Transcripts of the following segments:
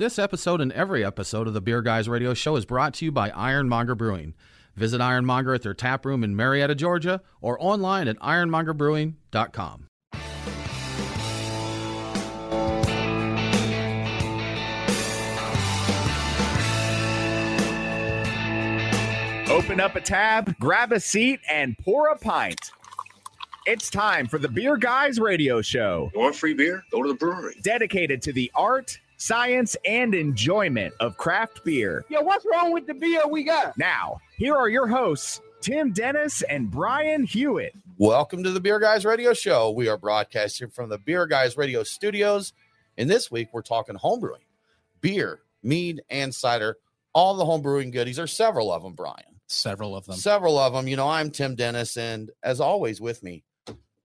This episode and every episode of the Beer Guys Radio Show is brought to you by Ironmonger Brewing. Visit Ironmonger at their tap room in Marietta, Georgia, or online at ironmongerbrewing.com. Open up a tab, grab a seat, and pour a pint. It's time for the Beer Guys Radio Show. You want free beer? Go to the brewery. Dedicated to the art, science, and enjoyment of craft beer. Yo, what's wrong with the beer we got? Now, here are your hosts, Tim Dennis and Brian Hewitt. Welcome to the Beer Guys Radio Show. We are broadcasting from the Beer Guys Radio Studios. And this week we're talking homebrewing, beer, mead, and cider. All the homebrewing goodies. There's several of them, Brian. Several of them. Several of them. You know, I'm Tim Dennis, and as always, with me,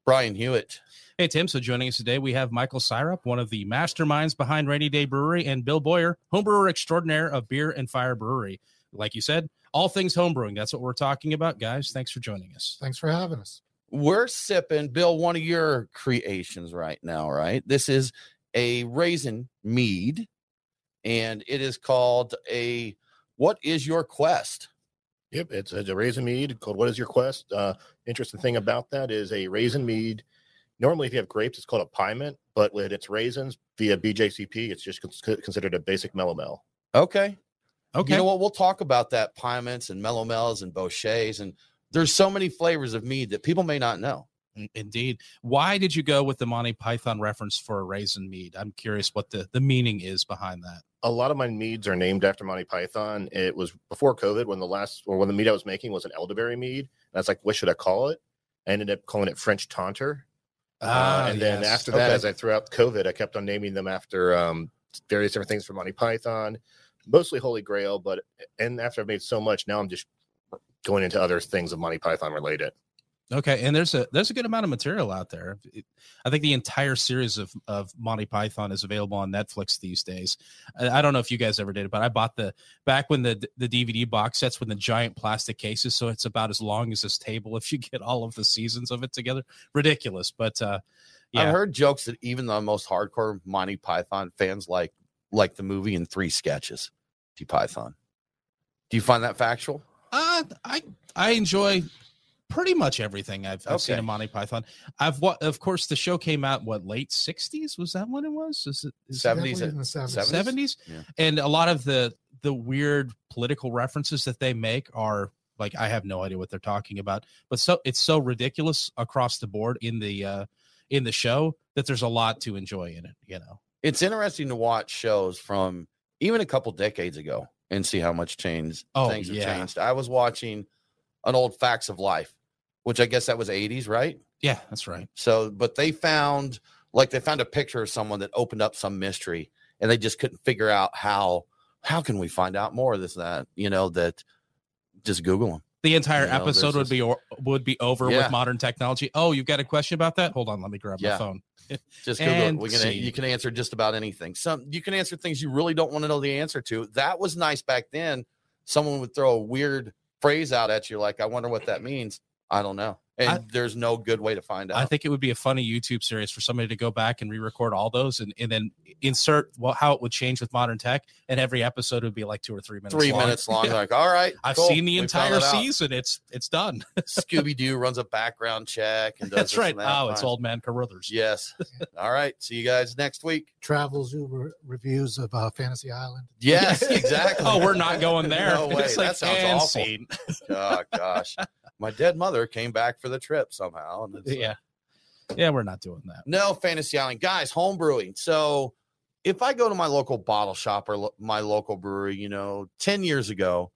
Brian Hewitt. Hey, Tim. So joining us today, we have Michael Syrup, one of the masterminds behind Rainy Day Brewery, and Bill Boyer, homebrewer extraordinaire of Beer and Fire Brewery. Like you said, all things homebrewing. That's what we're talking about, guys. Thanks for joining us. Thanks for having us. We're sipping, Bill, one of your creations right now, right? This is a raisin mead, and it is called a What is Your Quest? Yep, it's, it's a raisin mead called What is Your Quest? Uh, interesting thing about that is a raisin mead. Normally, if you have grapes, it's called a pyment, but when it's raisins via BJCP, it's just cons- considered a basic melomel. Okay. Okay. You know what? We'll talk about that pyments and melomels and bochets. And there's so many flavors of mead that people may not know. Indeed. Why did you go with the Monty Python reference for a raisin mead? I'm curious what the, the meaning is behind that. A lot of my meads are named after Monty Python. It was before COVID when the last or when the mead I was making was an elderberry mead. And I was like, what should I call it? I ended up calling it French Taunter. Ah, uh, and then after that, Okay. as I threw out COVID, I kept on naming them after um, various different things from Monty Python, mostly Holy Grail. But and after I've made so much, now I'm just going into other things of Monty Python related. Okay, and there's a there's a good amount of material out there. It- I think the entire series of of Monty Python is available on Netflix these days. I, I don't know if you guys ever did it, but I bought the back when the the DVD box sets with the giant plastic cases, so it's about as long as this table if you get all of the seasons of it together. Ridiculous, but uh yeah. I've heard jokes that even the most hardcore Monty Python fans like like the movie in three sketches. Monty Python. Do you find that factual? Uh, I I enjoy pretty much everything I've, I've seen Okay. in Monty Python. I've what of course the show came out what late sixties was that when it was? Is it Seventies, Definitely in the 70s. seventies. seventies? Yeah. And a lot of the the weird political references that they make are like I have no idea what they're talking about, but so it's so ridiculous across the board in the uh in the show that there's a lot to enjoy in it. You know. It's interesting to watch shows from even a couple decades ago and see how much change Oh, things have yeah. changed. I was watching an old Facts of Life, which I guess that was 80s, right? Yeah, that's right. So, but they found like they found a picture of someone that opened up some mystery and they just couldn't figure out how how can we find out more of this that you know that just google them The entire You know, episode would this- be or, would be over Yeah. with modern technology. Oh, you've got a question about that? Hold on, let me grab Yeah. my phone. just google it. Can you can answer just about anything some you can answer things you really don't want to know the answer to that was nice back then someone would throw a weird phrase out at you like i wonder what that means. I don't know and I- there's no good way to find out I think it would be a funny YouTube series for somebody to go back and re-record all those and, and then insert well, how it would change with modern tech, and every episode would be like two or three minutes. three long. minutes long Yeah. like all right I've cool, seen the we entire it out." season. It's it's done. scooby-doo runs a background check and does That's right. and that, Oh, it's old man Carruthers. Yes. All right. See you guys next week. Travel Zoo re- reviews of uh, Fantasy Island. Yes, exactly. Oh, we're not going there. No way. It's That sounds awful. scene. oh gosh. My dead mother came back for the trip somehow. and it's, uh, Yeah, yeah, we're not doing that. No fantasy island. Guys, home brewing. So if I go to my local bottle shop or lo- my local brewery, you know, 10 years ago,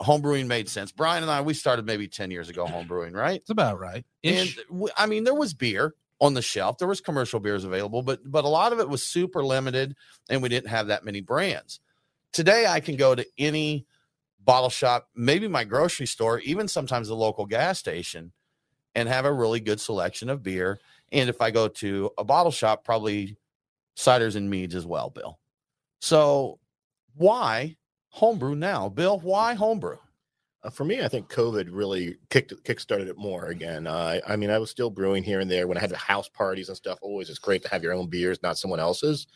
home brewing made sense. Brian and I, we started maybe 10 years ago home brewing, right? It's about right. And I mean, there was beer on the shelf. There was commercial beers available, but but a lot of it was super limited, and we didn't have that many brands. Today, I can go to any bottle shop, maybe my grocery store, even sometimes the local gas station, and have a really good selection of beer. And if I go to a bottle shop, probably ciders and meads as well, Bill. So why homebrew now, Bill? Why homebrew? Uh, for me, I think COVID really kicked kickstarted it more again. Uh, I, I mean, I was still brewing here and there when I had the house parties and stuff. Always, it's great to have your own beers, not someone else's.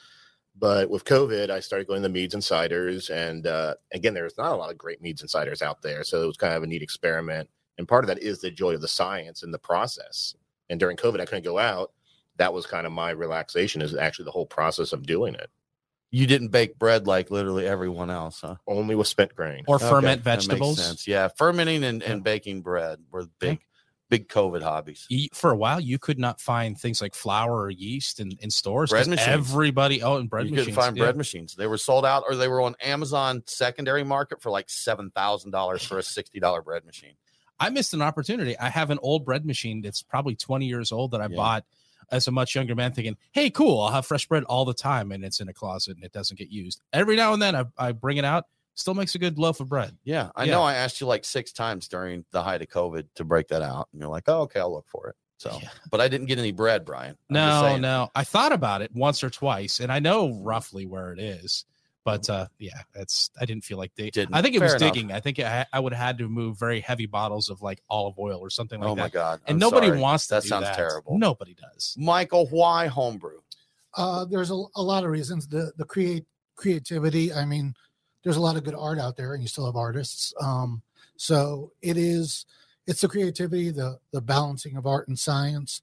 But with COVID, I started going to meads and ciders, and uh, again, there's not a lot of great meads and ciders out there, so it was kind of a neat experiment. And part of that is the joy of the science and the process. And during COVID, I couldn't go out. That was kind of my relaxation, is actually the whole process of doing it. You didn't bake bread like literally everyone else, huh? Only with spent grain. or Okay, ferment vegetables. Yeah, fermenting and, and baking bread were big, big COVID hobbies. For a while, you could not find things like flour or yeast in, in stores. Bread machines. Everybody, oh, and bread you machines. couldn't find yeah. bread machines. They were sold out, or they were on Amazon secondary market for like seven thousand dollars for a sixty dollar bread machine. I missed an opportunity. I have an old bread machine that's probably 20 years old that I Yeah. bought as a much younger man, thinking, hey, cool, I'll have fresh bread all the time. And it's in a closet and it doesn't get used. Every now and then I, I bring it out, still makes a good loaf of bread. Yeah, I Yeah. know. I asked you like six times during the height of COVID to break that out, and you're like, "Oh, okay, I'll look for it." So, Yeah. but I didn't get any bread, Brian. I'm No, no. I thought about it once or twice and I know roughly where it is. But uh, yeah, it's I didn't feel like they. Didn't. I think it Fair was enough. digging. I think I, I would have had to move very heavy bottles of like olive oil or something like oh that. my god! and I'm nobody sorry. wants to That do sounds that. terrible. Nobody does. Michael, why homebrew? Uh, there's a, a lot of reasons. The the create creativity. I mean, there's a lot of good art out there, and you still have artists. Um, so it is. It's the creativity, the the balancing of art and science,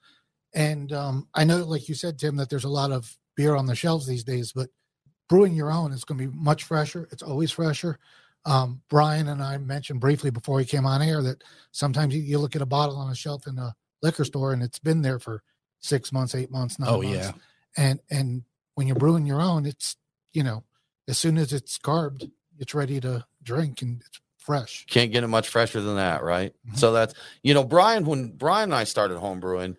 and um, I know, like you said, Tim, that there's a lot of beer on the shelves these days, but brewing your own is going to be much fresher. It's always fresher. Um, Brian and I mentioned briefly before he came on air that sometimes you, you look at a bottle on a shelf in a liquor store and it's been there for six months, eight months, nine Oh months yeah. and and when you're brewing your own it's you know as soon as it's carbed it's ready to drink and it's fresh Can't get it much fresher than that, right? Mhm. So that's you know, Brian. When Brian and I started homebrewing,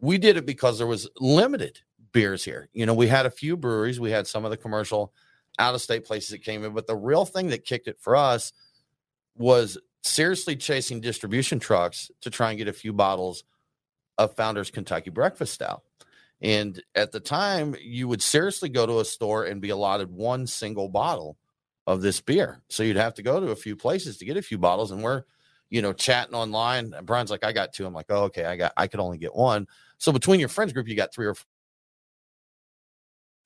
we did it because there was limited beers here. You know, we had a few breweries, we had some of the commercial out of state places that came in, but the real thing that kicked it for us was seriously chasing distribution trucks to try and get a few bottles of Founders Kentucky Breakfast Stout. And at the time, you would seriously go to a store and be allotted one single bottle of this beer. So you'd have to go to a few places to get a few bottles. And we're, you know, chatting online. And Brian's like, I got two. I'm like, oh, okay, I got, I could only get one. So between your friends group, you got three or four.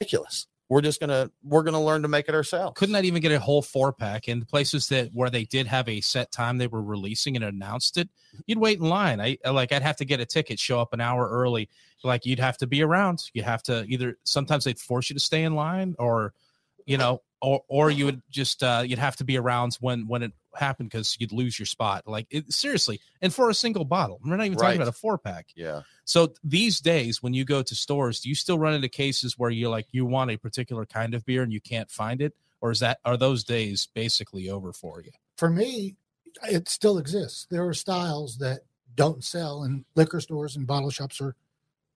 Ridiculous. We're just gonna, we're gonna learn to make it ourselves. Couldn't that even get a whole four pack? in places that where they did have a set time they were releasing and announced it, you'd wait in line. I I- like I'd have to get a ticket, show up an hour early. Like you'd have to be around. You have to either sometimes they'd force you to stay in line or you know, or or you would just uh you'd have to be around when when it happened because you'd lose your spot. Like it, seriously, and for a single bottle, we're not even Right. talking about a four pack. Yeah. So these days, when you go to stores, do you still run into cases where you're like you want a particular kind of beer and you can't find it, or is that are those days basically over for you? for me it still exists there are styles that don't sell in liquor stores and bottle shops are,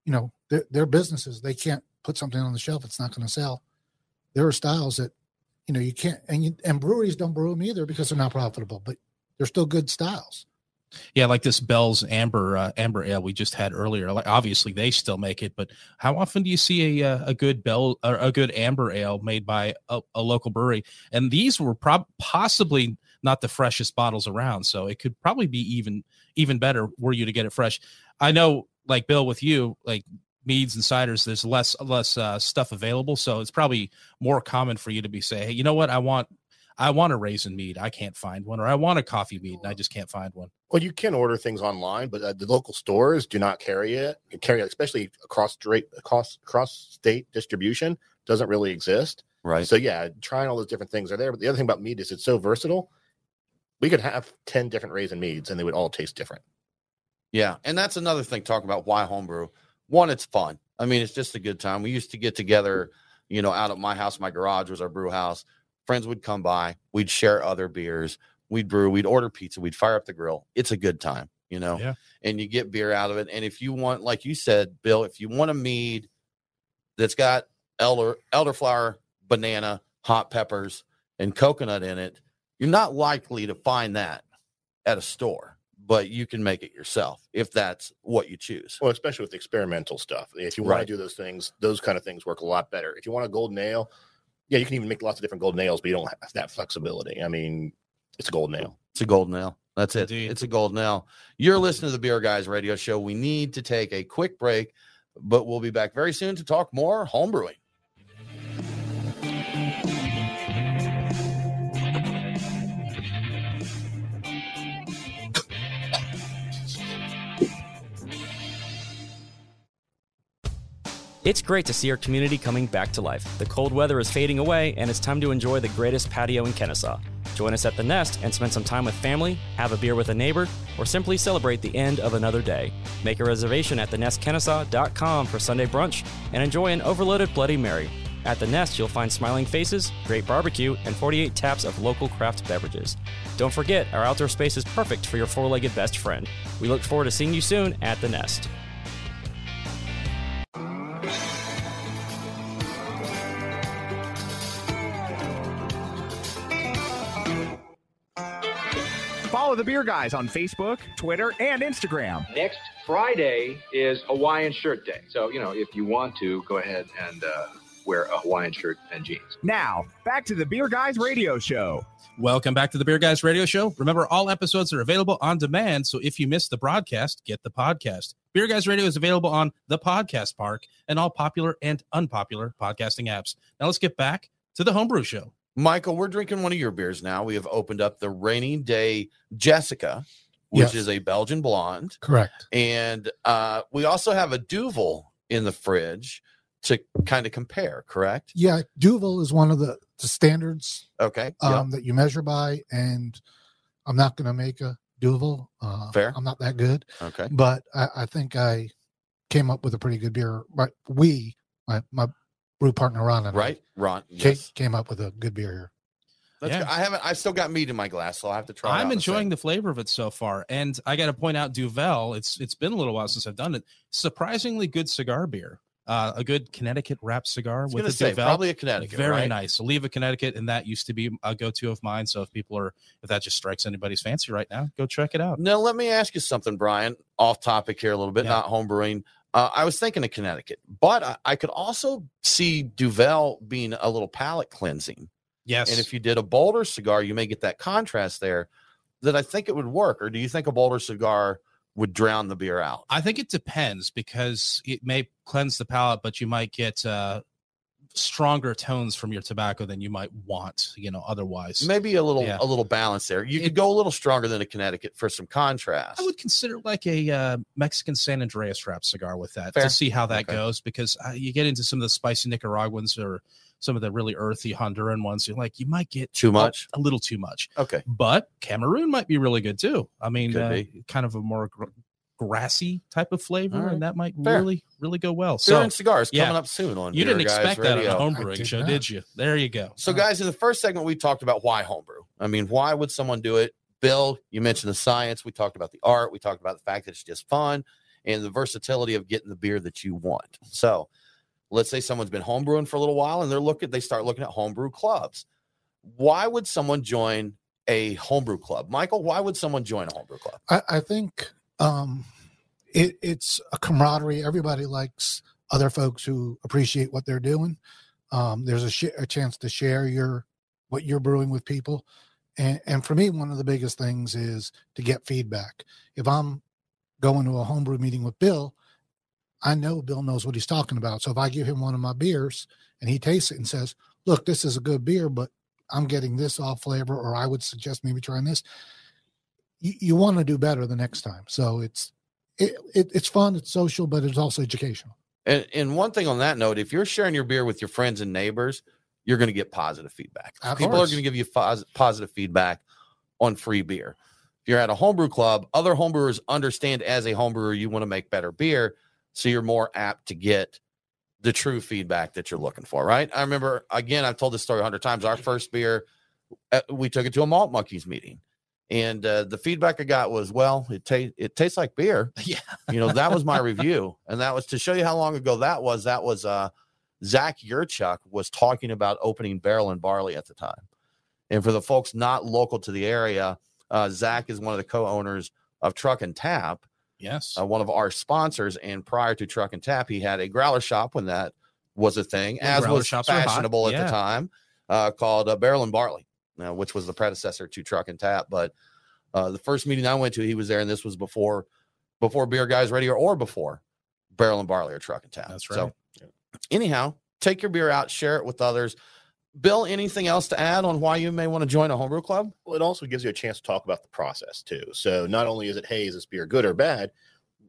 you know they're, they're businesses they can't put something on the shelf it's not going to sell there are styles that you know you can't and you, and breweries don't brew them either because they're not profitable but they're still good styles Yeah, like this Bell's Amber uh, Amber Ale we just had earlier. Like obviously they still make it, but how often do you see a uh, a good Bell or a good Amber Ale made by a, a local brewery? And these were prob possibly not the freshest bottles around, so it could probably be even even better were you to get it fresh. I know, like Bill, with you, like meads and ciders, there's less less uh, stuff available, so it's probably more common for you to be say, hey, you know what, I want. I want a raisin mead. I can't find one, or I want a coffee mead, and I just can't find one. Well, you can order things online, but uh, the local stores do not carry it. It carry it, especially across straight across cross state distribution doesn't really exist. Right. So yeah, trying all those different things are there. But the other thing about mead is it's so versatile. We could have ten different raisin meads, and they would all taste different. Yeah, and that's another thing. Talking about why homebrew. One, it's fun. I mean, it's just a good time. We used to get together, you know, out at my house. My garage was our brew house. Friends would come by. We'd share other beers. We'd brew. We'd order pizza. We'd fire up the grill. It's a good time, you know. Yeah. And you get beer out of it. And if you want, like you said, Bill, if you want a mead that's got elder elderflower, banana, hot peppers, and coconut in it, you're not likely to find that at a store, but you can make it yourself if that's what you choose. Well, especially with experimental stuff. If you want Right. to do those things, those kind of things work a lot better. If you want a golden ale, yeah, you can even make lots of different golden ales, but you don't have that flexibility. I mean, it's a golden ale. It's a golden ale. That's it. Indeed. It's a golden ale. You're listening to the Beer Guys radio show. We need to take a quick break, but we'll be back very soon to talk more homebrewing. It's great to see our community coming back to life. The cold weather is fading away, and it's time to enjoy the greatest patio in Kennesaw. Join us at the Nest and spend some time with family, have a beer with a neighbor, or simply celebrate the end of another day. Make a reservation at thenestkennesaw.com for Sunday brunch and enjoy an overloaded Bloody Mary. At the Nest, you'll find smiling faces, great barbecue, and 48 taps of local craft beverages. Don't forget, our outdoor space is perfect for your four legged best friend. We look forward to seeing you soon at the Nest. Follow the Beer Guys on Facebook, Twitter, and Instagram. Next Friday is Hawaiian Shirt Day. So, you know, if you want to, go ahead and uh, wear a Hawaiian shirt and jeans. Now, back to the Beer Guys radio show. Welcome back to the Beer Guys Radio Show. Remember, all episodes are available on demand. So if you missed the broadcast, get the podcast. Beer Guys Radio is available on the Podcast Park and all popular and unpopular podcasting apps. Now let's get back to the Homebrew Show. Michael, we're drinking one of your beers now. We have opened up the Rainy Day Jessica, which Yes. is a Belgian blonde. Correct. And uh, we also have a Duvel in the fridge to kind of compare, correct? Yeah, Duvel is one of the, the standards Okay. um, that you measure by, and I'm not going to make a Duvel. Uh, Fair. I'm not that good. Okay. but I, I think I came up with a pretty good beer. But we, my my brew partner Ron and I Right. Ron. ca- Yes. came up with a good beer here. That's Yeah. good. I haven't, I've still got meat in my glass, so I have to try I'm in enjoying second. the flavor of it so far, and I got to point out Duvel. It's it's been a little while since I've done it. Surprisingly good cigar beer. Uh, a good Connecticut wrap cigar I was with a say, Duvel. probably a Connecticut. Very right? nice. Oliva, Connecticut, and that used to be a go-to of mine. So if people are, if that just strikes anybody's fancy right now, go check it out. Now, let me ask you something, Brian, off topic here a little bit, Yeah. not homebrewing. Uh, I was thinking of Connecticut, but I, I could also see Duvel being a little palate cleansing. Yes, And if you did a bolder cigar, you may get that contrast there that I think it would work. Or do you think a bolder cigar would drown the beer out? I think it depends because it may cleanse the palate, but you might get uh, stronger tones from your tobacco than you might want. You know, otherwise. Maybe a little Yeah. a little balance there. You It- could go a little stronger than a Connecticut for some contrast. I would consider like a uh, Mexican San Andrés wrap cigar with that Fair. to see how that Okay. goes because uh, you get into some of the spicy Nicaraguans or some of the really earthy Honduran ones. You're like, you might get Too much? a, little too much. Okay. But Cameroon might be really good too. I mean, uh, kind of a more grassy type of flavor, All right. and that might Fair. really, really go well. Beer So and cigars yeah. coming up soon on you Beer didn't Guys expect that on Radio. a I homebrewing did show, not. did you? There you go. So, guys, in the first segment, we talked about why homebrew. I mean, why would someone do it? Bill, you mentioned the science. We talked about the art. We talked about the fact that it's just fun and the versatility of getting the beer that you want. So, let's say someone's been homebrewing for a little while and they're looking, they start looking at homebrew clubs. Why would someone join a homebrew club? Michael, why would someone join a homebrew club? I, I think um, it, it's a camaraderie. Everybody likes other folks who appreciate what they're doing. Um, there's a, sh- a chance to share your what you're brewing with people, and and for me, one of the biggest things is to get feedback. If I'm going to a homebrew meeting with Bill, I know Bill knows what he's talking about. So if I give him one of my beers and he tastes it and says, "Look, this is a good beer, but I'm getting this off flavor," or I would suggest maybe trying this you, you want to do better the next time. So it's it, it it's fun, it's social, but it's also educational. And, and one thing on that note, if you're sharing your beer with your friends and neighbors, you're going to get positive feedback. Of People are going to give you pos- positive feedback on free beer. If you're at a homebrew club, other homebrewers understand as a homebrewer you want to make better beer, so you're more apt to get the true feedback that you're looking for. Right? I remember again, I've told this story a hundred times. Our first beer, uh, we took it to a malt monkeys meeting, and uh, the feedback I got was, "Well, it tastes it tastes like beer." Yeah. you know that was my review and that was to show you how long ago that was that was uh zach yurchuk was talking about opening barrel and barley at the time and for the folks not local to the area uh zach is one of the co-owners of truck and tap Yes. uh, one of our sponsors and prior to truck and tap he had a growler shop when that was a thing When as was fashionable at yeah. the time uh called uh, barrel and barley uh, which was the predecessor to truck and tap but uh the first meeting i went to he was there and this was before before beer guys radio or before barrel and barley or truck and tap That's right. so right. anyhow take your beer out share it with others bill anything else to add on why you may want to join a homebrew club Well, it also gives you a chance to talk about the process too. So not only is it, hey, is this beer good or bad?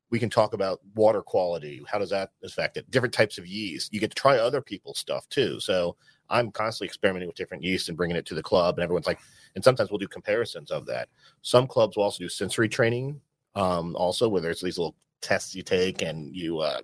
we can talk about water quality. How does that affect it? Different types of yeast. You get to try other people's stuff too. So I'm constantly experimenting with different yeast and bringing it to the club, and everyone's like, and sometimes we'll do comparisons of that. Some clubs will also do sensory training, um, also where there's these little tests you take and you uh,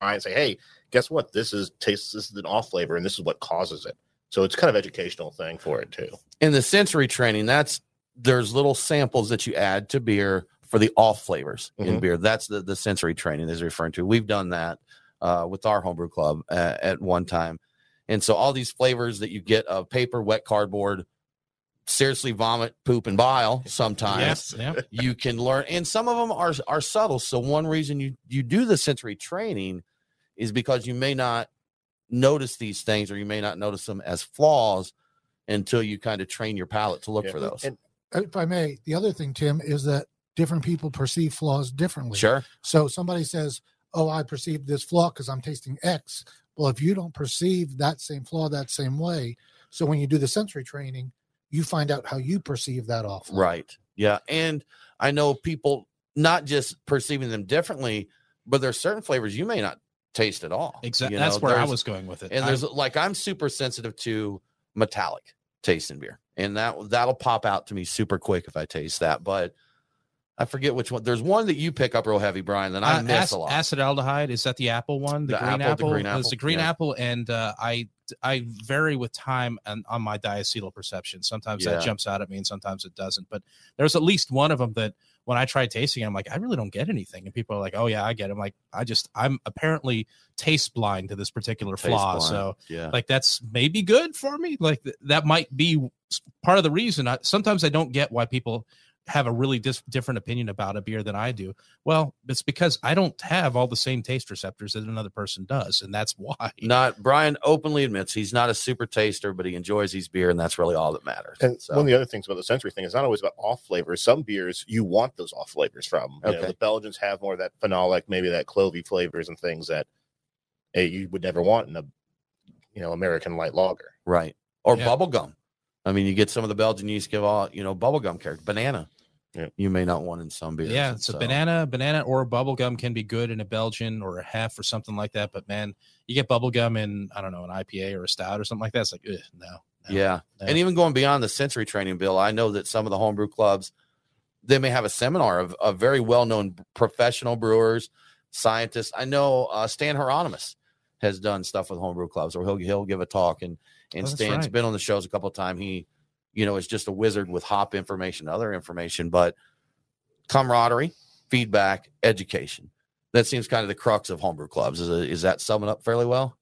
try and say, hey, guess what? This is tastes. This is an off flavor, and this is what causes it. So it's kind of educational thing for it too. In the sensory training, that's there's little samples that you add to beer for the off flavors in Mhm. beer. That's the, the sensory training is referring to. We've done that uh, with our homebrew club uh, at one time. And so all these flavors that you get of paper, wet cardboard, seriously vomit, poop, and bile sometimes Yes, yeah. you can learn. And some of them are are subtle. So one reason you you do the sensory training is because you may not notice these things or you may not notice them as flaws until you kind of train your palate to look Yeah. for those. And If I may, the other thing, Tim, is that different people perceive flaws differently. Sure. So somebody says, "Oh, I perceive this flaw because I'm tasting X." Well, if you don't perceive that same flaw that same way, so when you do the sensory training, you find out how you perceive that off. Right. Yeah. And I know people not just perceiving them differently, but there's certain flavors you may not taste at all. Exactly. You That's where I was going with it. And I- there's like I'm super sensitive to metallic taste in beer. And that that'll pop out to me super quick if I taste that. But I forget which one. There's one that you pick up real heavy, Brian, that I Uh, miss ac- a lot. Acetaldehyde is that the apple one? The, The green apple, the green apple. It's apple, the green yeah. apple, and uh, I I vary with time and on my diacetyl perception. Sometimes Yeah. that jumps out at me, and sometimes it doesn't. But there's at least one of them that when I try tasting, it, I'm like, I really don't get anything, and people are like, Oh yeah, I get. It. I'm like, I just I'm apparently taste blind to this particular Taste flaw. blind. So yeah. like that's maybe good for me like th- that might be part of the reason I, sometimes i don't get why people have a really dis- different opinion about a beer than i do well it's because i don't have all the same taste receptors that another person does and that's why not Brian openly admits he's not a super taster, but he enjoys his beer, and that's really all that matters. And So- one of the other things about the sensory thing is not always about off flavors. Some beers you want those off flavors from. You know, Okay. the Belgians have more of that phenolic, maybe that clovey flavors and things that hey, you would never want in a you know American light lager. Right. Or Yeah. bubble gum. I mean, you get some of the Belgian yeast give all, you know, bubble gum character. Banana. Yeah. You may not want in some beers. yeah it's So, a banana banana or bubble gum can be good in a belgian or a half or something like that but man you get bubble gum in i don't know an ipa or a stout or something like that it's like ugh, no, no, Yeah. no. And even going beyond the sensory training, Bill, I know that some of the homebrew clubs, they may have a seminar of, of very well known professional brewers, scientists. I know uh, Stan Hieronymus has done stuff with homebrew clubs or he'll, he'll give a talk. And, and Oh, Stan's right. been on the shows a couple of times. He, you know, is just a wizard with hop information, other information, but camaraderie, feedback, education. That seems kind of the crux of homebrew clubs. Is, is that summing up fairly well?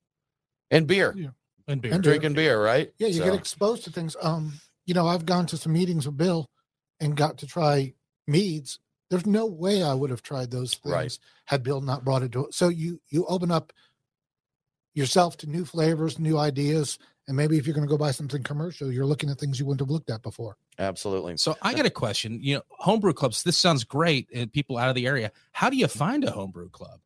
And beer, Yeah. and beer. And drinking beer, right? Yeah, you So- get exposed to things. Um, you know, I've gone to some meetings with Bill and got to try meads. There's no way I would have tried those things Right. had Bill not brought it to. it. So you you open up yourself to new flavors, new ideas, and maybe if you're going to go buy something commercial, you're looking at things you wouldn't have looked at before. Absolutely. So I got a question. You know, homebrew clubs. This sounds great. And people out of the area. How do you find a homebrew club?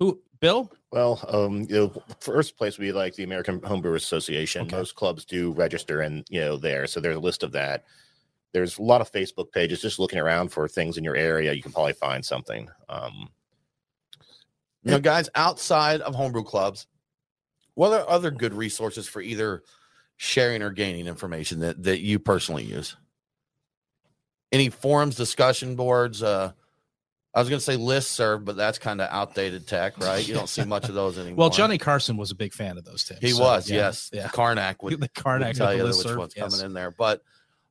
Who, Bill? Well, um, you know, first place would be like the American Homebrewers Association. Okay. Most clubs do register and you know there, so there's a list of that. There's a lot of Facebook pages. Just looking around for things in your area, you can probably find something. Um, You know, guys, outside of homebrew clubs, what are other good resources for either sharing or gaining information that, that you personally use? Any forums, discussion boards? Uh, I was going to say list serve, but that's kind of outdated tech, right? You don't see much of those anymore. Well, Johnny Carson was a big fan of those tips. he so, was, yeah, yes. Yeah. Karnak would, the would Karnak tell with you which listserv, one's yes. coming in there. But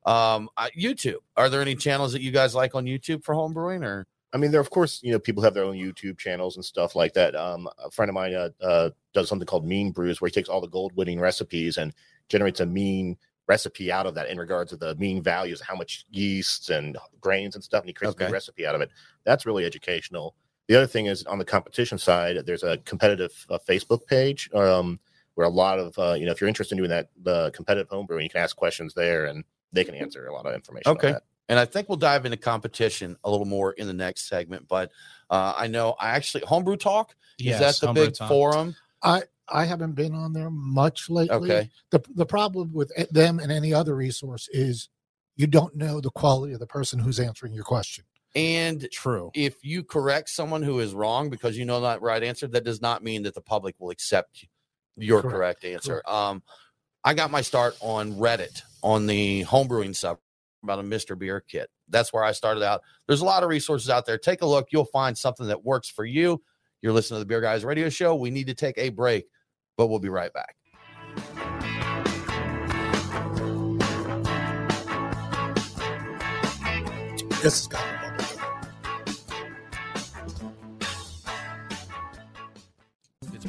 um, YouTube, are there any channels that you guys like on YouTube for homebrewing or? I mean, there of course, you know, people have their own YouTube channels and stuff like that. Um, a friend of mine uh, uh, does something called Mean Brews, where he takes all the gold winning recipes and generates a mean recipe out of that in regards to the mean values, how much yeast and grains and stuff, and he creates a Okay. good recipe out of it. That's really educational. The other thing is on the competition side, there's a competitive uh, Facebook page um, where a lot of uh, you know, if you're interested in doing that, the competitive homebrewing, you can ask questions there, and they can answer a lot of information. on Okay. That. and I think we'll dive into competition a little more in the next segment. But uh, I know I actually homebrew talk Yes, is that the big talk. forum? I I haven't been on there much lately. Okay, The the problem with them and any other resource is you don't know the quality of the person who's answering your question. And True. if you correct someone who is wrong because you know that right answer, that does not mean that the public will accept your Correct. correct, answer. Um, I got my start on Reddit on the homebrewing sub about a Mr. Beer kit. That's where I started out. There's a lot of resources out there. Take a look. You'll find something that works for you. You're listening to the Beer Guys Radio Show. We need to take a break, but we'll be right back. This has got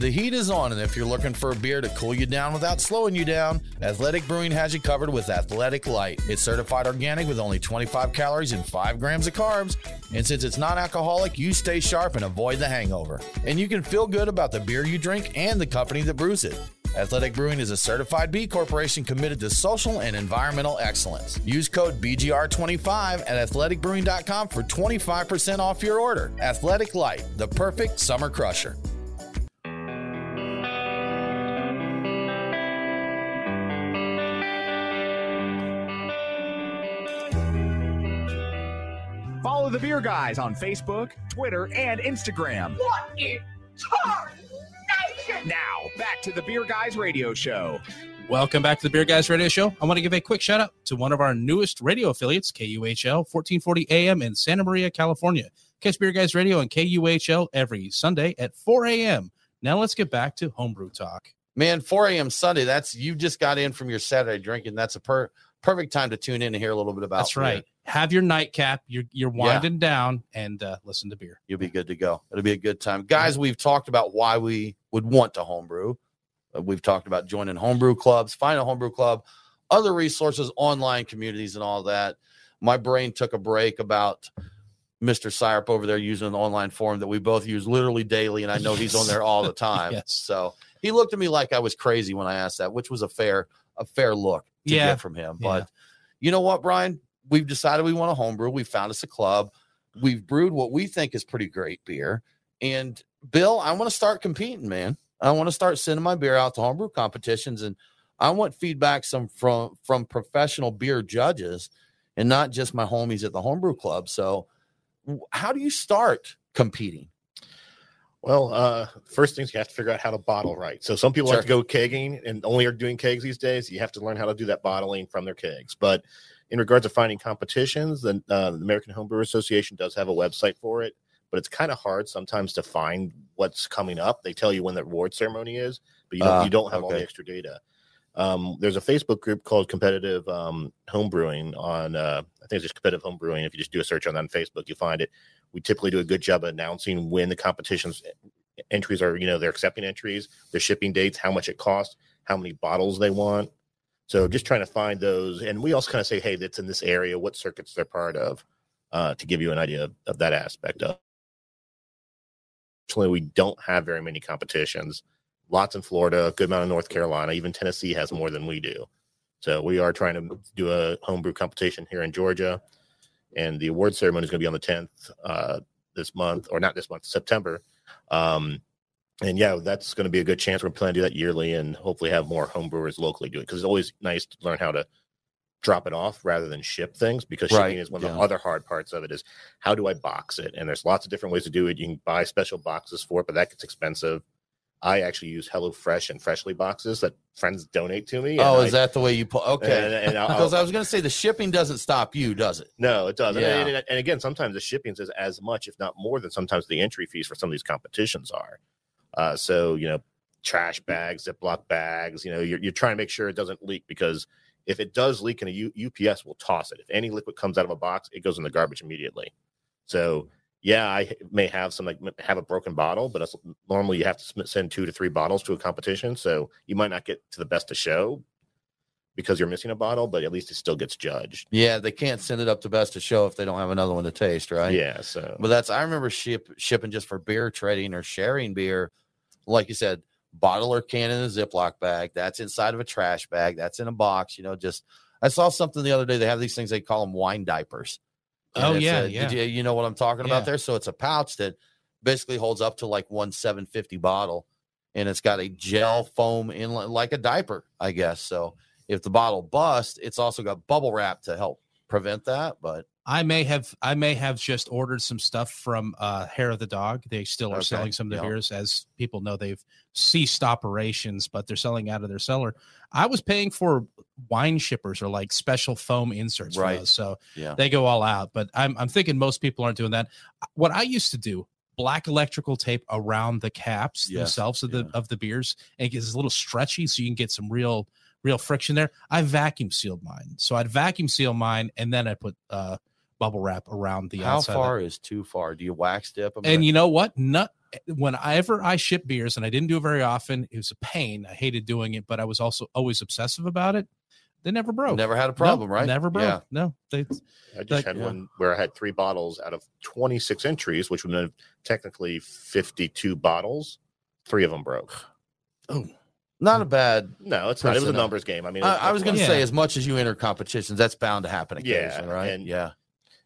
The heat is on, and if you're looking for a beer to cool you down without slowing you down, Athletic Brewing has you covered with Athletic Light. It's certified organic with only 25 calories and 5 grams of carbs. And since it's non alcoholic, you stay sharp and avoid the hangover. And you can feel good about the beer you drink and the company that brews it. Athletic Brewing is a certified B Corporation committed to social and environmental excellence. Use code BGR25 at athleticbrewing.com for 25% off your order. Athletic Light, the perfect summer crusher. Beer Guys on Facebook, Twitter, and Instagram. What in tarnation? Now, back to the Beer Guys Radio Show. Welcome back to the Beer Guys Radio Show. I want to give a quick shout out to one of our newest radio affiliates, KUHL 1440 AM in Santa Maria, California. Catch Beer Guys Radio on KUHL every Sunday at 4 a.m. Now let's get back to homebrew talk. Man, 4 a.m. Sunday. That's you just got in from your Saturday drinking. That's a per, perfect time to tune in and hear a little bit about. That's beer. right. Have your nightcap. You're you're Yeah. winding down and uh, listen to beer. You'll be good to go. It'll be a good time, guys. We've talked about why we would want to homebrew. Uh, we've talked about joining homebrew clubs, find a homebrew club, other resources, online communities, and all that. My brain took a break about Mr. Syrup over there using an online forum that we both use literally daily, and I know he's on there all the time. Yes. So he looked at me like I was crazy when I asked that, which was a fair a fair look to Yeah. get from him. Yeah. But you know what, Brian? We've decided we want to homebrew. We found us a club. We've brewed what we think is pretty great beer. And Bill, I want to start competing, man. I want to start sending my beer out to homebrew competitions, and I want feedback some from from professional beer judges, and not just my homies at the homebrew club. So, how do you start competing? Well, uh, first things you have to figure out how to bottle right. So some people like to go kegging and only are doing kegs these days. You have to learn how to do that bottling from their kegs. But in regards to finding competitions, the, uh, the American Homebrewer Association does have a website for it, but it's kind of hard sometimes to find what's coming up. They tell you when the award ceremony is, but you don't, Ah, you don't have all the extra data. Um, there's a Facebook group called Competitive um, Homebrewing on, uh, I think it's just Competitive Homebrewing. If you just do a search on that on Facebook, you'll find it. We typically do a good job of announcing when the competitions entries are, you know, they're accepting entries, their shipping dates, how much it costs, how many bottles they want. So just trying to find those. And we also kind of say, hey, that's in this area, what circuits they're part of, uh, to give you an idea of, of that aspect of. Actually, we don't have very many competitions. Lots in Florida, a good amount in North Carolina, even Tennessee has more than we do. So we are trying to do a homebrew competition here in Georgia, and the award ceremony is going to be on the 10th uh, this month, or not this month, September. Um, and yeah, that's going to be a good chance. We're planning to do that yearly, and hopefully have more homebrewers locally do it because it's always nice to learn how to drop it off rather than ship things because shipping Right, is one of the other hard parts of it is how do I box it? And there's lots of different ways to do it. You can buy special boxes for it, but that gets expensive. I actually use HelloFresh and Freshly boxes that friends donate to me. Oh, I- is that the way you put? Okay, And, and I'll- because I was going to say the shipping doesn't stop you, does it? no, it doesn't. Yeah. And, and- and again, sometimes the shipping is as much, if not more, than sometimes the entry fees for some of these competitions are. Uh, so you know, trash bags, Ziploc bags. You know, you're, you're trying to make sure it doesn't leak because if it does leak, and a U, UPS will toss it. If any liquid comes out of a box, it goes in the garbage immediately. So yeah, I may have some like have a broken bottle, but normally you have to send two to three bottles to a competition, so you might not get to the best of show. Because you're missing a bottle, but at least it still gets judged. Yeah, they can't send it up to best of show if they don't have another one to taste, right? Yeah, so But that's I remember ship shipping just for beer trading or sharing beer, like you said, bottle or can in a Ziploc bag. That's inside of a trash bag. That's in a box. You know, just I saw something the other day. They have these things they call them wine diapers. And Oh, yeah, a- yeah. You, you know what I'm talking Yeah. about there? So it's a pouch that basically holds up to like one 750 bottle, and it's got a gel foam in like a diaper, I guess. So if the bottle busts, it's also got bubble wrap to help prevent that. But I may have I may have just ordered some stuff from uh Hair of the Dog. They still are Okay, selling some of the yeah. beers as people know they've ceased operations, but they're selling out of their cellar. I was paying for wine shippers or like special foam inserts for Right. those. So yeah, they go all out. But I'm I'm thinking most people aren't doing that. What I used to do, black electrical tape around the caps Yes, themselves of the yeah. of the beers, and it gets a little stretchy, so you can get some real real friction there. I vacuum sealed mine, so I'd vacuum seal mine, and then I put uh bubble wrap around the how outside. of it. far is too far? Do you wax dip them? And you know what? Not whenever I ship beers, and I didn't do it very often. It was a pain. I hated doing it, but I was also always obsessive about it. They never broke. never had a No, problem, right? Never broke. Yeah. No, they I just Like- had Yeah. one where I had three bottles out of 26 entries, which would have technically 52 bottles. Three of them broke. Not a bad. No, it's not. It was a numbers game. I mean, I, I was going to Yeah. say, as much as you enter competitions, that's bound to happen Yeah, right? and- yeah,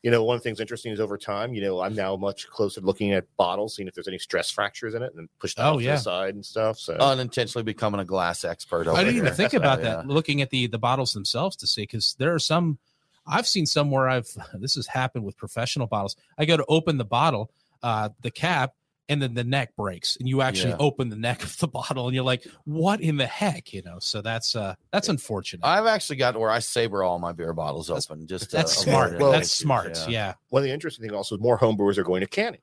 you know, one of the things interesting is over time, you know, I'm now much closer to looking at bottles, seeing if there's any stress fractures in it, and then push that Oh, off to the side and stuff. So unintentionally becoming a glass expert. Over I didn't here. even think about Yeah. that. Looking at the the bottles themselves to see, because there are some I've seen some where I've this has happened with professional bottles. I go to open the bottle, uh, the cap, and then the neck breaks, and you actually Yeah. open the neck of the bottle, and you're like, "What in the heck?" You know. So that's uh that's unfortunate. I've actually got where I saber all my beer bottles open. Just that's avoid smart. Well, that's issues, smart. Yeah. one of the interesting things also is more homebrewers are going to canning.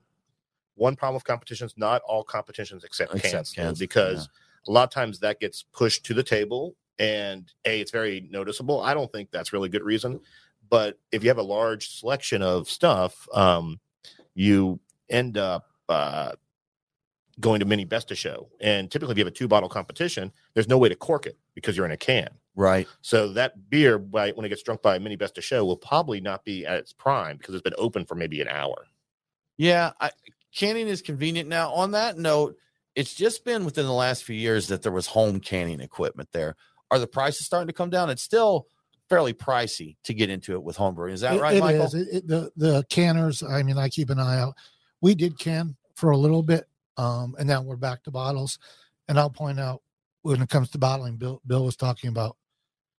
One problem with competitions, not all competitions accept, Accept cans, cans, because a lot of times that gets pushed to the table and a it's very noticeable. I don't think that's really good reason, but if you have a large selection of stuff, um, you end up uh, going to mini best of show. And typically, if you have a two bottle competition, there's no way to cork it because you're in a can. Right. So that beer, by, when it gets drunk by a mini best of show, will probably not be at its prime because it's been open for maybe an hour. Yeah, I, canning is convenient now. On that note, it's just been within the last few years that there was home canning equipment there. Are the prices starting to come down? It's still fairly pricey to get into it with homebrewing. Is that It- right, it Michael? is. It- it- the the canners. I mean, I keep an eye out. We did can for a little bit, um, and now we're back to bottles. And I'll point out when it comes to bottling, Bill Bill was talking about,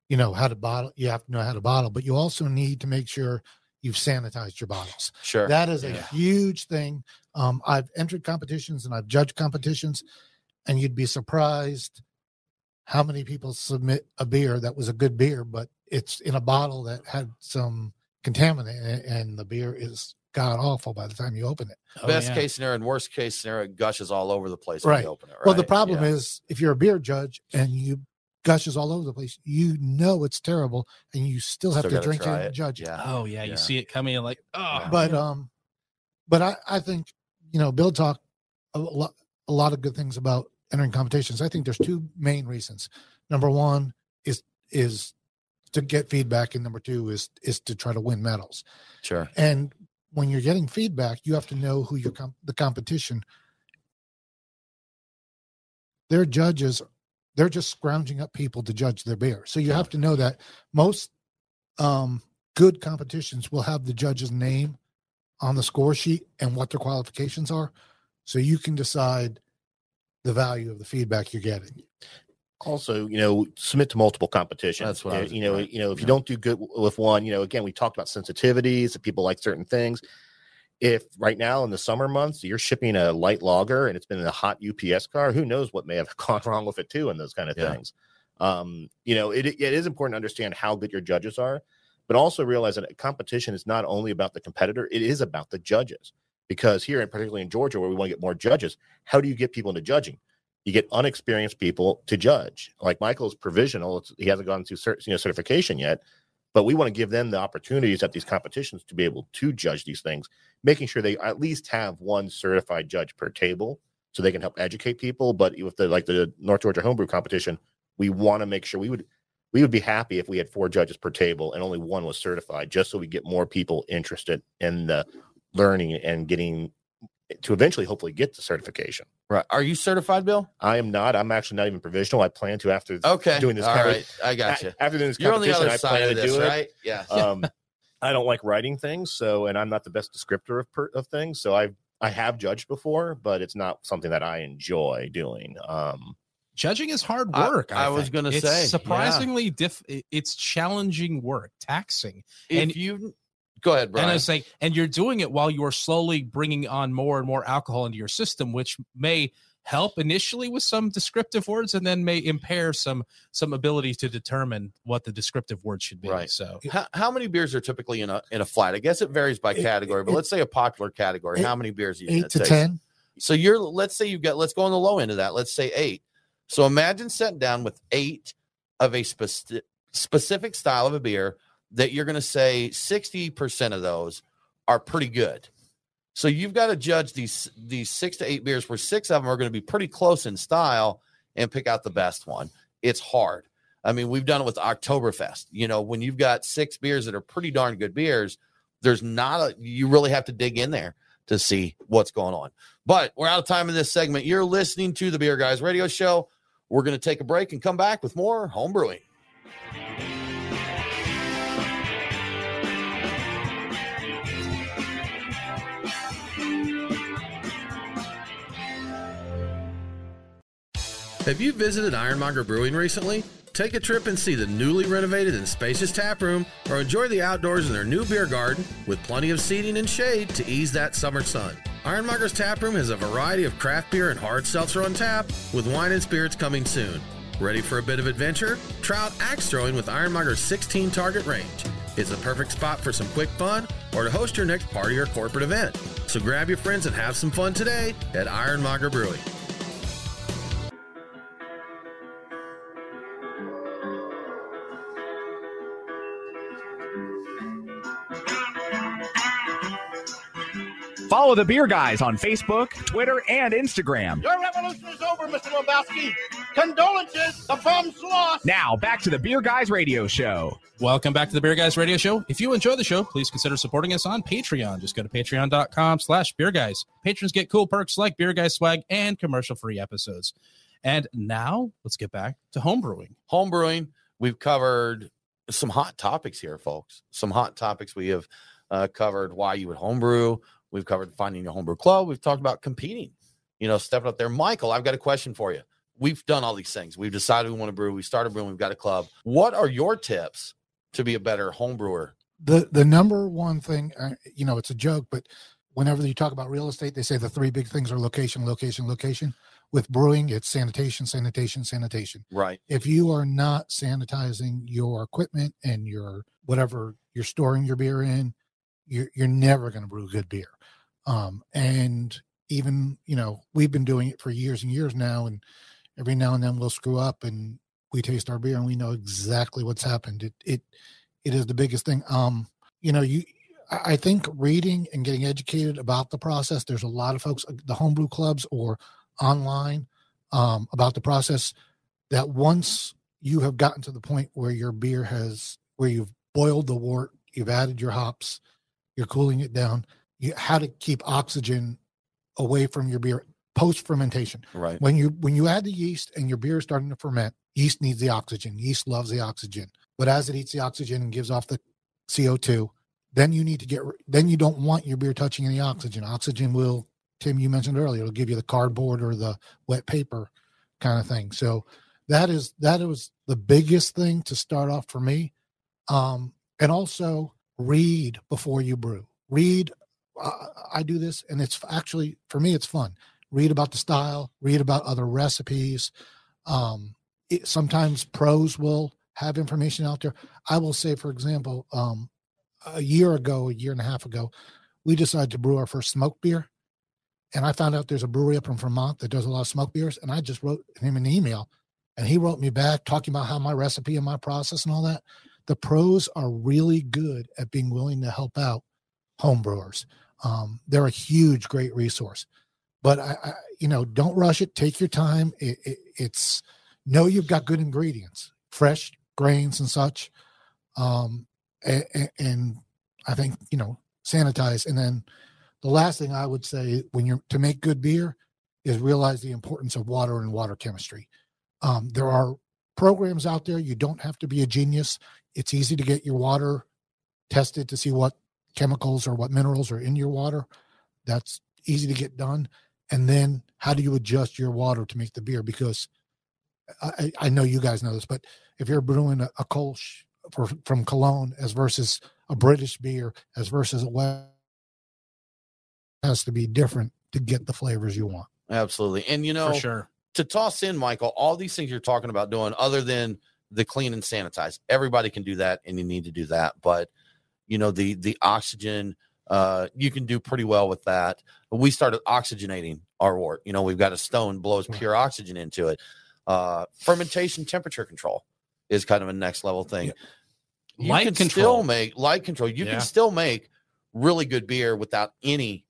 you know, how to bottle. You have to know how to bottle, but you also need to make sure you've sanitized your bottles. Sure. That is a Yeah. huge thing. Um, I've entered competitions and I've judged competitions, and you'd be surprised how many people submit a beer that was a good beer, but it's in a bottle that had some contaminant in it, and the beer is god awful by the time you open it. Oh, Best yeah. case scenario and worst case scenario, it gushes all over the place when you open it. Right. Well, the problem Yeah. is if you're a beer judge and you gushes all over the place, you know it's terrible, and you still have Still to gotta drink it try and it. judge it. Yeah. Oh yeah, Yeah. you see it coming and like, oh, but um but i i think you know bill talked a lot a lot of good things about entering competitions i think there's two main reasons number one is is to get feedback and number two is is to try to win medals Sure. and when you're getting feedback you have to know who your the competition their judges they're just scrounging up people to judge their beer. So you have to know that most um good competitions will have the judge's name on the score sheet and what their qualifications are so you can decide the value of the feedback you're getting Also, you know, submit to multiple competitions. That's what Uh, you know. You know, if you don't do good with one, you know, again, we talked about sensitivities. If people like certain things, if right now in the summer months you're shipping a light lager and it's been in a hot UPS car, who knows what may have gone wrong with it too, and those kind of Yeah. things. Um, you know, it, it is important to understand how good your judges are, but also realize that a competition is not only about the competitor; it is about the judges. Because here, and particularly in Georgia, where we want to get more judges, how do you get people into judging? You get unexperienced people to judge. Like Michael's provisional; he hasn't gone through cert, you know, certification yet, but we want to give them the opportunities at these competitions to be able to judge these things, making sure they at least have one certified judge per table, so they can help educate people. But with the like the North Georgia homebrew competition, we want to make sure we would we would be happy if we had four judges per table and only one was certified, just so we get more people interested in the learning and getting to eventually hopefully get the certification. Right. Are you certified, Bill? I am not. I'm actually not even provisional. I plan to after Okay. doing this. All kind right. I got you. After doing this You're on the competition, other I side plan of to this, do it. right? Yeah. Um, I don't like writing things, so and I'm not the best descriptor of per, of things. So I I have judged before, but it's not something that I enjoy doing. Um, Judging is hard work. I, I was gonna It's say, yeah. surprisingly diff. It's challenging work, taxing, If and you go ahead, Brian. And I say, and you're doing it while you are slowly bringing on more and more alcohol into your system, which may help initially with some descriptive words, and then may impair some some ability to determine what the descriptive word should be. Right. So how, how many beers are typically in a in a flight? I guess it varies by Eight- category, but eight- let's say a popular category. eight- how many beers? do you eight to takes? ten. So you're let's say you've got let's go on the low end of that. Let's say eight. So imagine sitting down with eight of a speci- specific style of a beer that you're going to say 60% of those are pretty good. So you've got to judge these these 6 to 8 beers where 6 of them are going to be pretty close in style and pick out the best one. It's hard. I mean, we've done it with Oktoberfest. You know, when you've got 6 beers that are pretty darn good beers, there's not a you really have to dig in there to see what's going on. But we're out of time in this segment. You're listening to the Beer Guys Radio Show. We're going to take a break and come back with more home brewing. Have you visited Ironmonger Brewing recently? Take a trip and see the newly renovated and spacious tap room, or enjoy the outdoors in their new beer garden with plenty of seating and shade to ease that summer sun. Ironmonger's tap room has a variety of craft beer and hard seltzer on tap, with wine and spirits coming soon. Ready for a bit of adventure? Try out axe throwing with Ironmonger's 16 target range. It's a perfect spot for some quick fun or to host your next party or corporate event. So grab your friends and have some fun today at Ironmonger Brewing. Follow the Beer Guys on Facebook, Twitter, and Instagram. Your revolution is over, Mr. Lebowski. Condolences. The bum's lost. Now, back to the Beer Guys Radio Show. Welcome back to the Beer Guys Radio Show. If you enjoy the show, please consider supporting us on Patreon. Just go to patreon.com slash beer guys. Patrons get cool perks like beer guys swag and commercial free episodes. And now let's get back to homebrewing. Homebrewing, we've covered some hot topics here, folks. Some hot topics. We have uh, covered why you would homebrew. We've covered finding your homebrew club. We've talked about competing, you know, stepping up there. Michael, I've got a question for you. We've done all these things. We've decided we want to brew. We started brewing. We've got a club. What are your tips to be a better homebrewer? the the number one thing uh, you know it's a joke but whenever you talk about real estate they say the three big things are location location location with brewing it's sanitation sanitation sanitation Right. if you are not sanitizing your equipment and your whatever you're storing your beer in you're, you're never going to brew good beer um and even you know we've been doing it for years and years now and every now and then we'll screw up and we taste our beer and we know exactly what's happened it it it is the biggest thing um you know you I think reading and getting educated about the process. There's a lot of folks, uh, the homebrew clubs or online, um, about the process. That once you have gotten to the point where your beer has, where you've boiled the wort, you've added your hops, you're cooling it down. You how to keep oxygen away from your beer post fermentation. Right. When you when you add the yeast and your beer is starting to ferment, yeast needs the oxygen. Yeast loves the oxygen. But as it eats the oxygen and gives off the CO2, then you need to get then you don't want your beer touching any oxygen. Oxygen will Tim you mentioned earlier, it'll give you the cardboard or the wet paper kind of thing. So that is that was the biggest thing to start off for me. Um and also read before you brew. Read uh, I do this and it's actually for me it's fun read about the style, read about other recipes. Um, it, sometimes pros will have information out there. I will say, for example, um, a year ago, a year and a half ago, we decided to brew our first smoke beer. And I found out there's a brewery up in Vermont that does a lot of smoke beers. And I just wrote him an email and he wrote me back talking about how my recipe and my process and all that. The pros are really good at being willing to help out home brewers. Um, they're a huge, great resource but I, I, you know, don't rush it. Take your time. It, it, it's know you've got good ingredients, fresh, grains and such. Um, and, and I think you know sanitize. And then the last thing I would say when you're to make good beer is realize the importance of water and water chemistry. Um, there are programs out there. You don't have to be a genius. It's easy to get your water tested to see what chemicals or what minerals are in your water. That's easy to get done. And then how do you adjust your water to make the beer? Because I, I know you guys know this, but if you're brewing a, a Kolsch for, from Cologne as versus a British beer as versus a West, has to be different to get the flavors you want. Absolutely. And you know, for sure. to toss in, Michael, all these things you're talking about doing, other than the clean and sanitize, everybody can do that, and you need to do that. But you know, the the oxygen, uh, you can do pretty well with that. We started oxygenating our wort. You know, we've got a stone blows pure oxygen into it. Uh, fermentation temperature control is kind of a next level thing. You Light can control. still make light control. You Yeah. can still make really good beer without any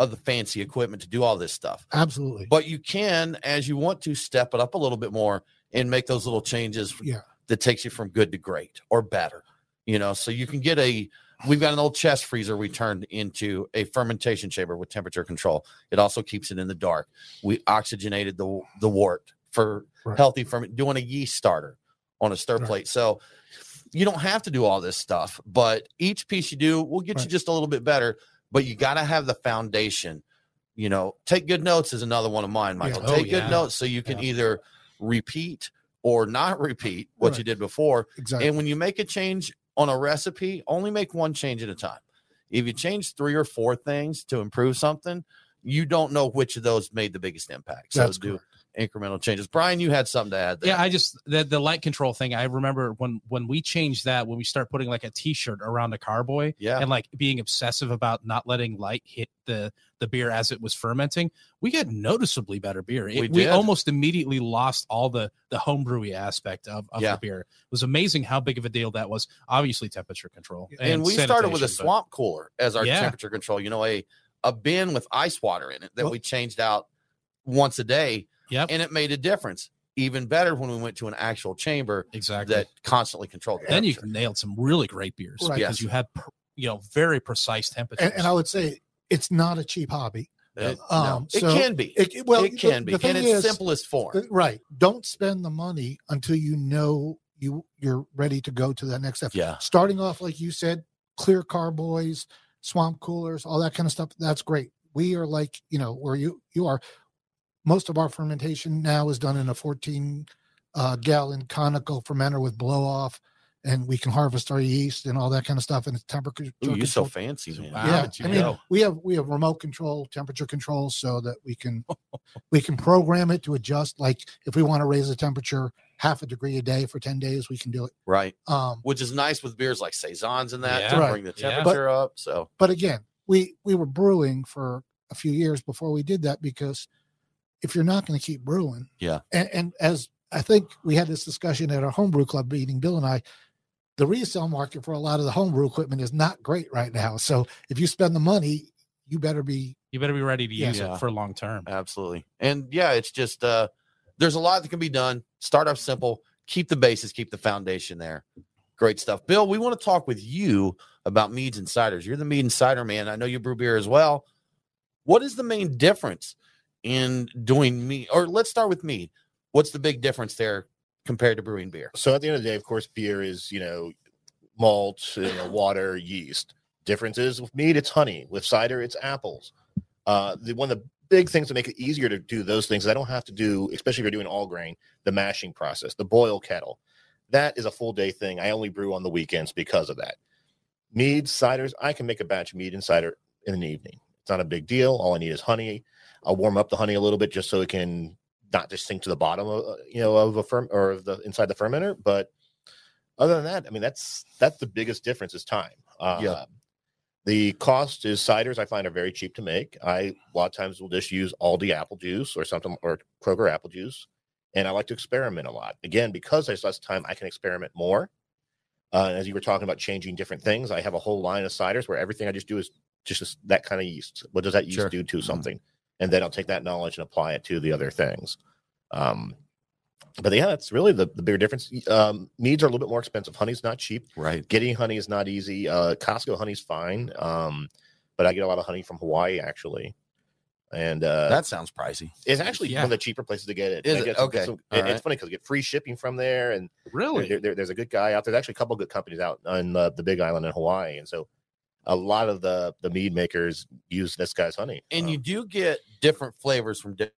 of the fancy equipment to do all this stuff. Absolutely. But you can, as you want to, step it up a little bit more and make those little changes Yeah. that takes you from good to great or better. You know, so you can get a. We've got an old chest freezer we turned into a fermentation chamber with temperature control. It also keeps it in the dark. We oxygenated the the wort for Right. healthy ferment, doing a yeast starter on a stir Right. plate. So you don't have to do all this stuff, but each piece you do will get you just a little bit better. But you got to have the foundation. You know, take good notes is another one of mine, Michael. Oh, take yeah. good notes so you can Yeah. either repeat or not repeat what you did before. Exactly. And when you make a change on a recipe, only make one change at a time. If you change three or four things to improve something, you don't know which of those made the biggest impact. So That's do correct. Incremental changes. Brian, you had something to add there. Yeah, I just the the light control thing. I remember when when we changed that when we start putting like a T-shirt around a carboy yeah. and like being obsessive about not letting light hit the the beer as it was fermenting, we got noticeably better beer. It- We we, almost immediately lost all the the homebrewy aspect of, of Yeah. the beer. It was amazing how big of a deal that was. Obviously, temperature control. and, we started with a sanitation, but- swamp cooler as our Yeah. temperature control. You know, a a bin with ice water in it that Well- we changed out once a day, Yep, and it made a difference. Even better when we went to an actual chamber exactly. that constantly controlled the then you nailed some really great beers Right. because Yes. you had you know very precise temperatures. and, and I would say it's not a cheap hobby. It, Um, no, it can be. It, well, it can the, be the in its is, simplest form. right. Don't spend the money until you know you you're ready to go to that next step. Yeah. Starting off, like you said, clear carboys, swamp coolers, all that kind of stuff. That's great. We are like you know where you you are. Most of our fermentation now is done in a 14 uh, gallon conical fermenter with blow off, and we can harvest our yeast and all that kind of stuff. And it's temperature. Ooh, you're so fancy, man. Wow. yeah, you I mean, know? we have we have remote control, temperature control, so that we can we can program it to adjust. Like if we want to raise the temperature half a degree a day for ten days, we can do it. Right. Um, Which is nice with beers like saisons and that Yeah. to Right. bring the Yeah. temperature up. So but again, we we were brewing for a few years before we did that because if you're not going to keep brewing, Yeah. and, and as I think we had this discussion at our homebrew club meeting, Bill and I. The resale market for a lot of the homebrew equipment is not great right now. So if you spend the money, you better be you better be ready to Yeah. use Yeah. it for long term. absolutely. And yeah, it's just uh there's a lot that can be done. Start off simple, keep the basis, keep the foundation there. Great stuff. Bill, we want to talk with you about meads and ciders. You're the mead and cider man. I know you brew beer as well. What is the main difference in doing me? Or let's start with mead. What's the big difference there compared to brewing beer? So at the end of the day, of course, beer is you know malt, you know, water, yeast. Differences with mead, it's honey. With cider, it's apples. Uh, the one of the big things to make it easier to do those things, I don't have to do, especially if you're doing all grain, the mashing process, the boil kettle. That is a full day thing. I only brew on the weekends because of that. Meads, ciders, I can make a batch of mead and cider in an evening. It's not a big deal. All I need is honey. I'll warm up the honey a little bit just so it can not just sink to the bottom of uh, you know of a firm or of the inside the fermenter. But other than that, I mean that's that's the biggest difference is time. Uh, Yeah. The cost is ciders I find are very cheap to make. I a lot of times will just use Aldi apple juice or something or Kroger apple juice, and I like to experiment a lot. Again, because there's less time, I can experiment more. Uh, as you were talking about changing different things, I have a whole line of ciders where everything I just do is just that kind of yeast. What does that yeast Sure. do to something? And then I'll take that knowledge and apply it to the other things. Um, but yeah, that's really the, the bigger difference. Um, meads are a little bit more expensive. Honey's not cheap. Right. Getting honey is not easy. Uh, Costco honey's fine. Um, but I get a lot of honey from Hawaii actually. And uh, That sounds pricey. it's actually Yeah. one of the cheaper places to get it. Is I it? some- Okay. some- it- right. It's funny because you get free shipping from there, and Really? there, there- there's a good guy out there. There's actually a couple good companies out on the, the Big Island in Hawaii, and so a lot of the the mead makers use this guy's honey. And Um, you do get different flavors from di-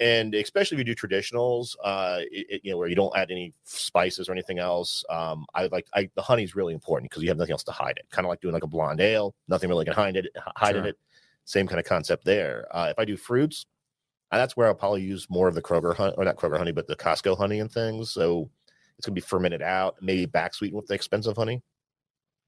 and especially if you do traditionals, uh, it, it- you know, where you don't add any spices or anything else. Um, I like I the honey is really important because you have nothing else to hide it. Kind of like doing like a blonde ale, nothing really can hide it. Hide in Sure. it. Same kind of concept there. Uh, if I do fruits, uh, that's where I'll probably use more of the Kroger honey, or not Kroger honey, but the Costco honey and things. So it's gonna be fermented out, maybe back sweetened with the expensive honey.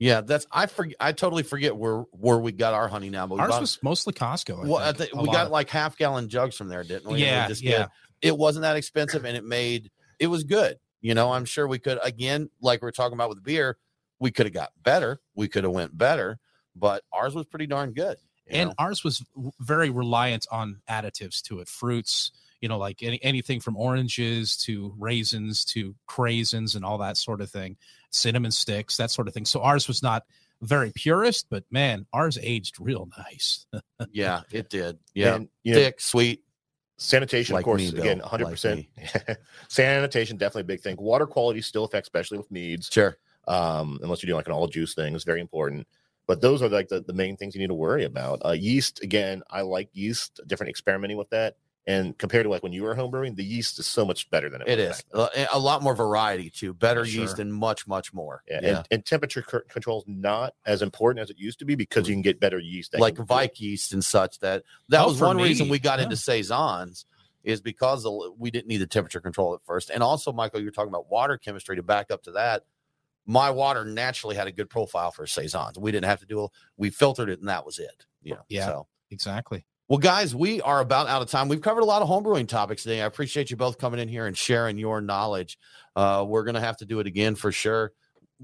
Yeah, that's I forget. I totally forget where where we got our honey now. But Ours bought- was mostly Costco. I well, I think, think we got like half gallon jugs from there, didn't we? And we Yeah, yeah. it wasn't that expensive, and it made it was good. You know, I'm sure we could again, like we are talking about with beer, we could have got better. We could have went better, but ours was pretty darn good. and know? ours was very reliant on additives to it fruits you know like any, anything from oranges to raisins to craisins and all that sort of thing cinnamon sticks that sort of thing so ours was not very purist but man ours aged real nice yeah, it did. Yeah, And, you know, thick, sweet. Sanitation, Like of course, me, again, 100%. Sanitation, definitely a big thing. Water quality still affects, especially with meads. Sure. Um, unless you're doing like an all juice thing, it's very important. But those are like the, the main things you need to worry about. Uh, yeast, again, I like yeast, different experimenting with that. And compared to like when you were homebrewing, the yeast is so much better than it, It was is Uh, a lot more variety too. Better Sure. yeast and much, much more. Yeah, Yeah, And, and temperature c- control is not as important as it used to be because you can get better yeast. that like can- Kveik yeast and such. That that Oh, was for one reason we got yeah. into saisons is because we didn't need the temperature control at first, and also Michael, you're talking about water chemistry to back up to that. My water naturally had a good profile for saisons. We didn't have to do. We filtered it, and that was it. You know. Yeah. So. exactly Well, guys, we are about out of time. We've covered a lot of homebrewing topics today. I appreciate you both coming in here and sharing your knowledge. Uh, we're going to have to do it again for sure.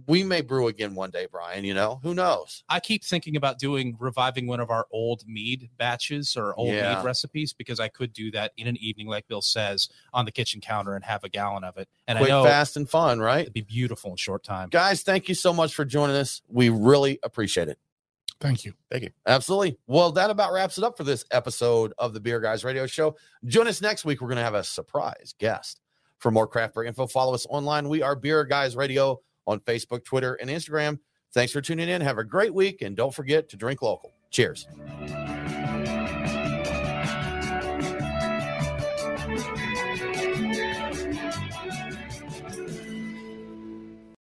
We may brew again one day, Brian. You know, who knows? i keep thinking about doing reviving one of our old mead batches or old Yeah. mead recipes because i could do that in an evening like bill says on the kitchen counter and have a gallon of it and Quick, i know fast, and fun, right? it'd be beautiful in short time Guys, thank you so much for joining us. We really appreciate it. Thank you. Thank you. Absolutely. Well, that about wraps it up for this episode of the Beer Guys Radio Show. Join us next week. We're going to have a surprise guest. For more craft beer info, follow us online. We are Beer Guys Radio on Facebook, Twitter, and Instagram. Thanks for tuning in. Have a great week, and don't forget to drink local. Cheers.